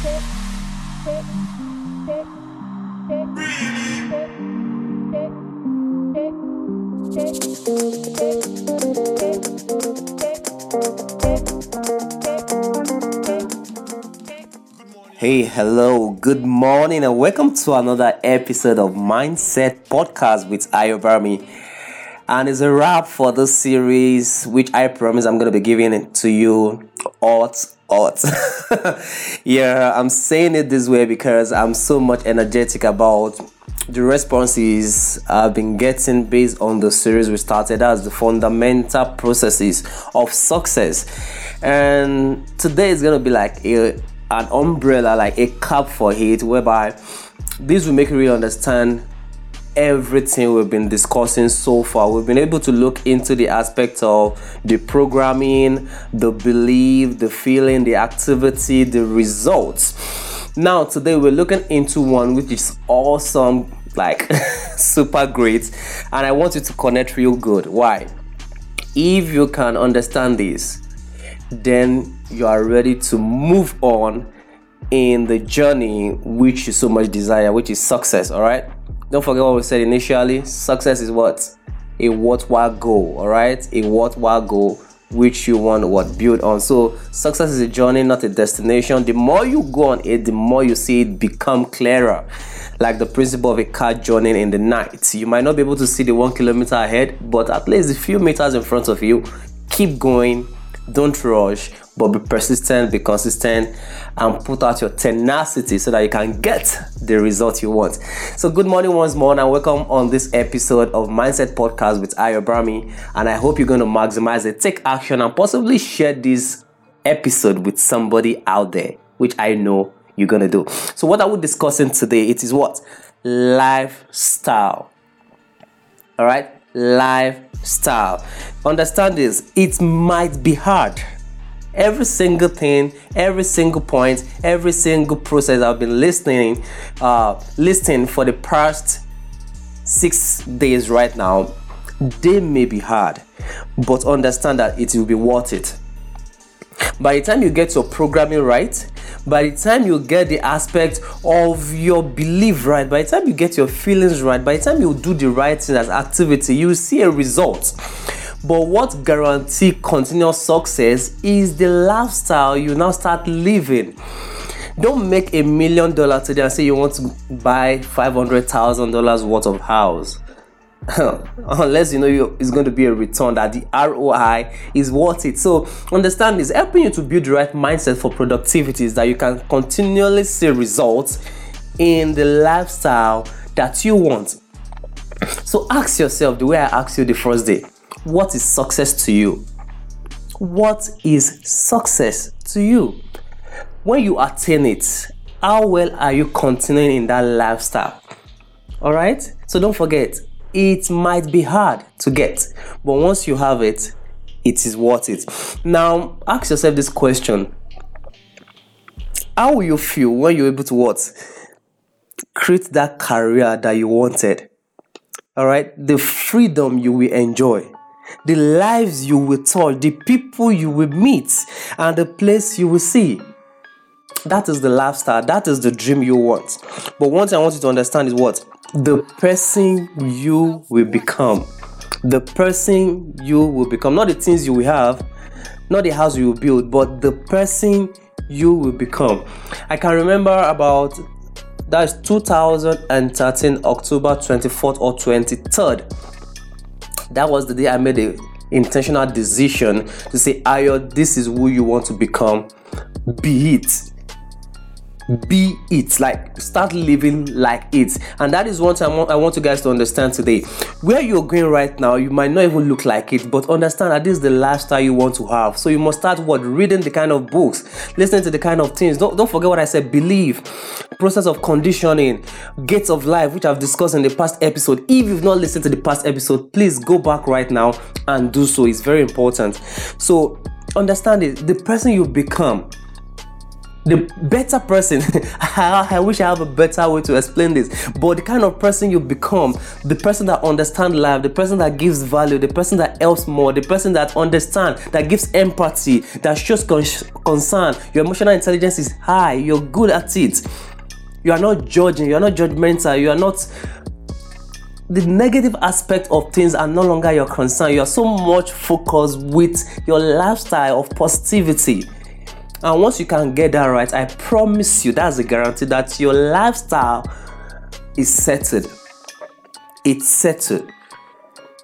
Hey, hello, good morning, and welcome to another episode of Mindset Podcast with Ayobami. And it's a wrap for this series, which I promise I'm going to be giving it to you hot, hot. yeah, I'm saying it this way because I'm so much energetic about the responses I've been getting based on the series we started as the fundamental processes of success. And today is going to be like a an umbrella, like a cap for it, whereby this will make you really understand everything we've been discussing so far. We've been able to look into the aspect of the programming, the belief, the feeling, the activity, the results. Now, today we're looking into one which is awesome, like super great, and I want you to connect real good. Why? If you can understand this, then you are ready to move on in the journey which you so much desire, which is success. All right. Don't forget what we said initially. Success is what a worthwhile goal. All right, a worthwhile goal which you want what build on. So success is a journey, not a destination. The more you go on it, the more you see it become clearer. Like the principle of a car journeying in the night. You might not be able to see the one kilometer ahead, but at least a few meters in front of you. Keep going don't rush, but be persistent, be consistent, and put out your tenacity so that you can get the result you want. So, good morning once more, and welcome on this episode of Mindset Podcast with Ayobami. And I hope you're going to maximize it, take action, and possibly share this episode with somebody out there, which I know you're going to do. So, what are we discussing today? It is what? Lifestyle. All right? Lifestyle. Understand this, it might be hard. Every single thing, every single point, every single process I've been listening, uh, listening for the past six days right now, they may be hard, but understand that it will be worth it. By the time you get your programming right, by the time you get the aspect of your belief right, by the time you get your feelings right, by the time you do the right thing as activity, you see a result. But what guarantee continuous success is the lifestyle you now start living. Don't make a million dollars today and say you want to buy five hundred thousand dollars worth of house. unless you know you, it's going to be a return that the ROI is worth it. So understand this helping you to build the right mindset for productivity is that you can continually see results in the lifestyle that you want. So ask yourself the way I asked you the first day, what is success to you? What is success to you? When you attain it, how well are you continuing in that lifestyle? All right? So don't forget, it might be hard to get, but once you have it, it is worth it. Now, ask yourself this question How will you feel when you're able to what? Create that career that you wanted. All right, the freedom you will enjoy, the lives you will touch, the people you will meet, and the place you will see. That is the lifestyle, that is the dream you want. But one thing I want you to understand is what? The person you will become. The person you will become, not the things you will have, not the house you will build, but the person you will become. I can remember about that's 2013 October 24th or 23rd. That was the day I made a intentional decision to say, Ayo, this is who you want to become. Be it be it like start living like it. And that is what I want, I want you guys to understand today. Where you're going right now you might not even look like it but understand that this is the lifestyle you want to have. So you must start what reading the kind of books listening to the kind of things. Don't, don't forget what I said believe. Process of conditioning gates of life which I've discussed in the past episode. If you've not listened to the past episode please go back right now and do so. It's very important. So understand it. The person you become the better person I, wish i have a better way to explain this but the kind of person you become the person that understands life the person that gives value the person that helps more the person that understands that gives empathy that shows con- concern your emotional intelligence is high you're good at it. You are not judging you are not judgmental you are not the negative aspect of things are no longer your concern. You are so much focused with your lifestyle of positivity and once you can get that right, I promise you that's a guarantee that your lifestyle is settled. It's settled.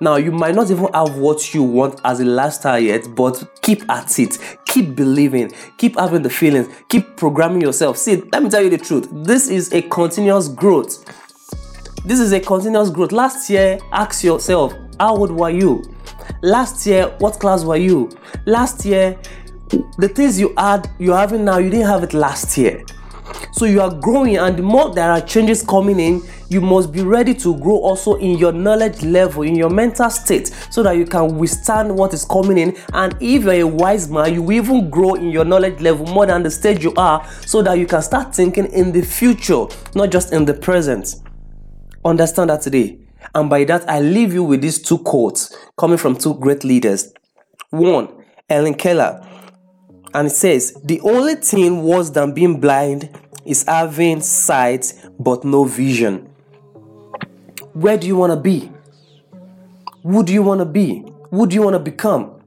Now, you might not even have what you want as a lifestyle yet, but keep at it. Keep believing. Keep having the feelings. Keep programming yourself. See, let me tell you the truth. This is a continuous growth. This is a continuous growth. Last year, ask yourself, how old were you? Last year, what class were you? Last year, the things you had you're having now you didn't have it last year. So you are growing and the more there are changes coming in you must be ready to grow also in your knowledge level in your mental state so that you can withstand what is coming in. And if you're a wise man you will even grow in your knowledge level more than the stage you are so that you can start thinking in the future not just in the present. Understand that today. And by that i leave you with these two quotes coming from two great leaders. One Helen Keller and it says, The only thing worse than being blind is having sight but no vision. Where do you want to be? Who do you want to be? Who do you want to become?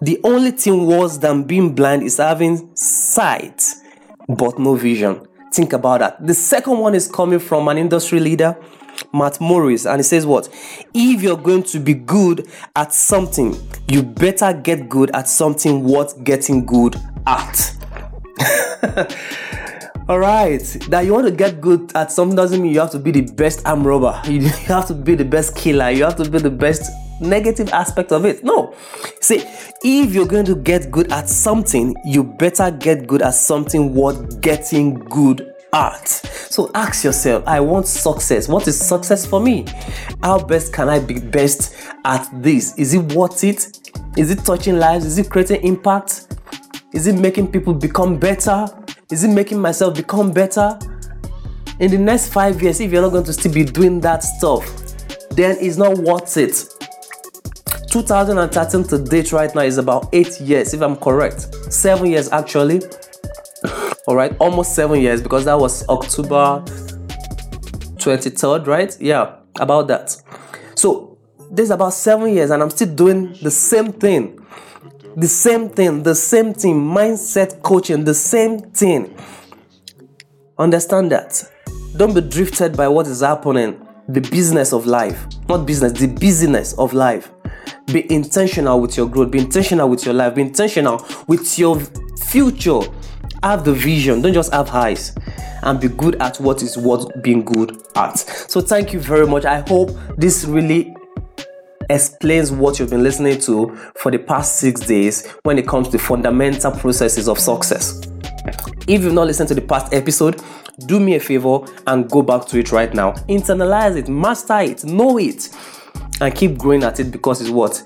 The only thing worse than being blind is having sight but no vision. Think about that. The second one is coming from an industry leader Matt Morris, and he says, What? If you're going to be good at something, you better get good at something worth getting good at. All right, that you want to get good at something doesn't mean you have to be the best arm robber. You have to be the best killer. You have to be the best negative aspect of it. No. See, if you're going to get good at something, you better get good at something worth getting good art. So ask yourself, I want success. What is success for me? How best can I be best at this? Is it worth it? Is it touching lives? Is it creating impact? Is it making people become better? Is it making myself become better? In the next five years, if you're not going to still be doing that stuff, then it's not worth it. 2013 to date right now is about eight years, if I'm correct. Seven years actually all right almost seven years because that was october 23rd right? Yeah about that. So there's about seven years and i'm still doing the same thing. The same thing the same thing mindset coaching the same thing. Understand that. Don't be drifted by what is happening. The business of life not business the business of life. Be intentional with your growth be intentional with your life be intentional with your future have the vision, don't just have highs and be good at what is worth being good at. So, thank you very much. I hope this really explains what you've been listening to for the past six days when it comes to fundamental processes of success. If you've not listened to the past episode, do me a favor and go back to it right now. Internalize it, master it, know it, and keep growing at it because it's what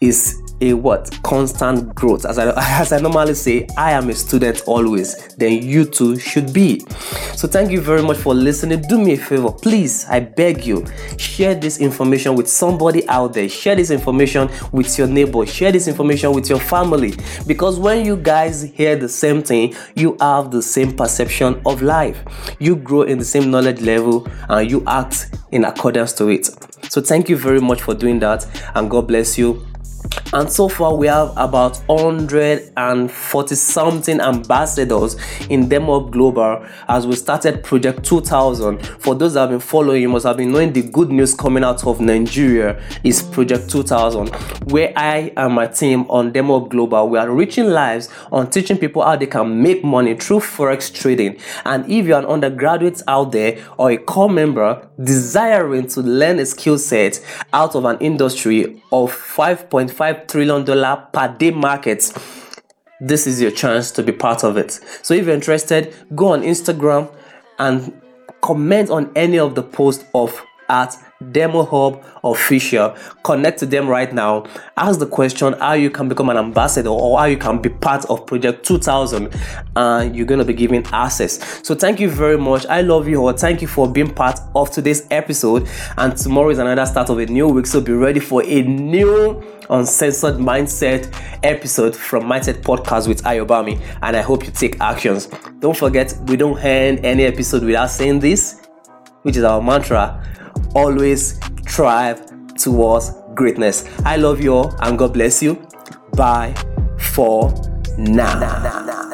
is a what? Constant growth. As I, as I normally say i am a student always. Then you too should be. So thank you very much for listening. Do me a favor please i beg you share this information with somebody out there. Share this information with your neighbor. Share this information with your family. Because when you guys hear the same thing you have the same perception of life. You grow in the same knowledge level and you act in accordance to it. So thank you very much for doing that and god bless you and so far we have about 140 something ambassadors in demo global as we started project 2000 for those that have been following you must have been knowing the good news coming out of nigeria is project 2000 where i and my team on demo global we are reaching lives on teaching people how they can make money through forex trading. And if you're an undergraduate out there or a corps member desiring to learn a skill set out of an industry of 5.5 trillion dollar per day market this is your chance to be part of it. So if you're interested go on instagram and comment on any of the posts of at Demo Hub official. Connect to them right now. Ask the question how you can become an ambassador or how you can be part of Project 2000 and you're going to be given access. So thank you very much. I love you all. Thank you for being part of today's episode. And tomorrow is another start of a new week. So be ready for a new uncensored mindset episode from Mindset Podcast with Ayobami. And I hope you take actions. Don't forget, we don't end any episode without saying this, which is our mantra always strive towards greatness. I love you all and God bless you. Bye for now.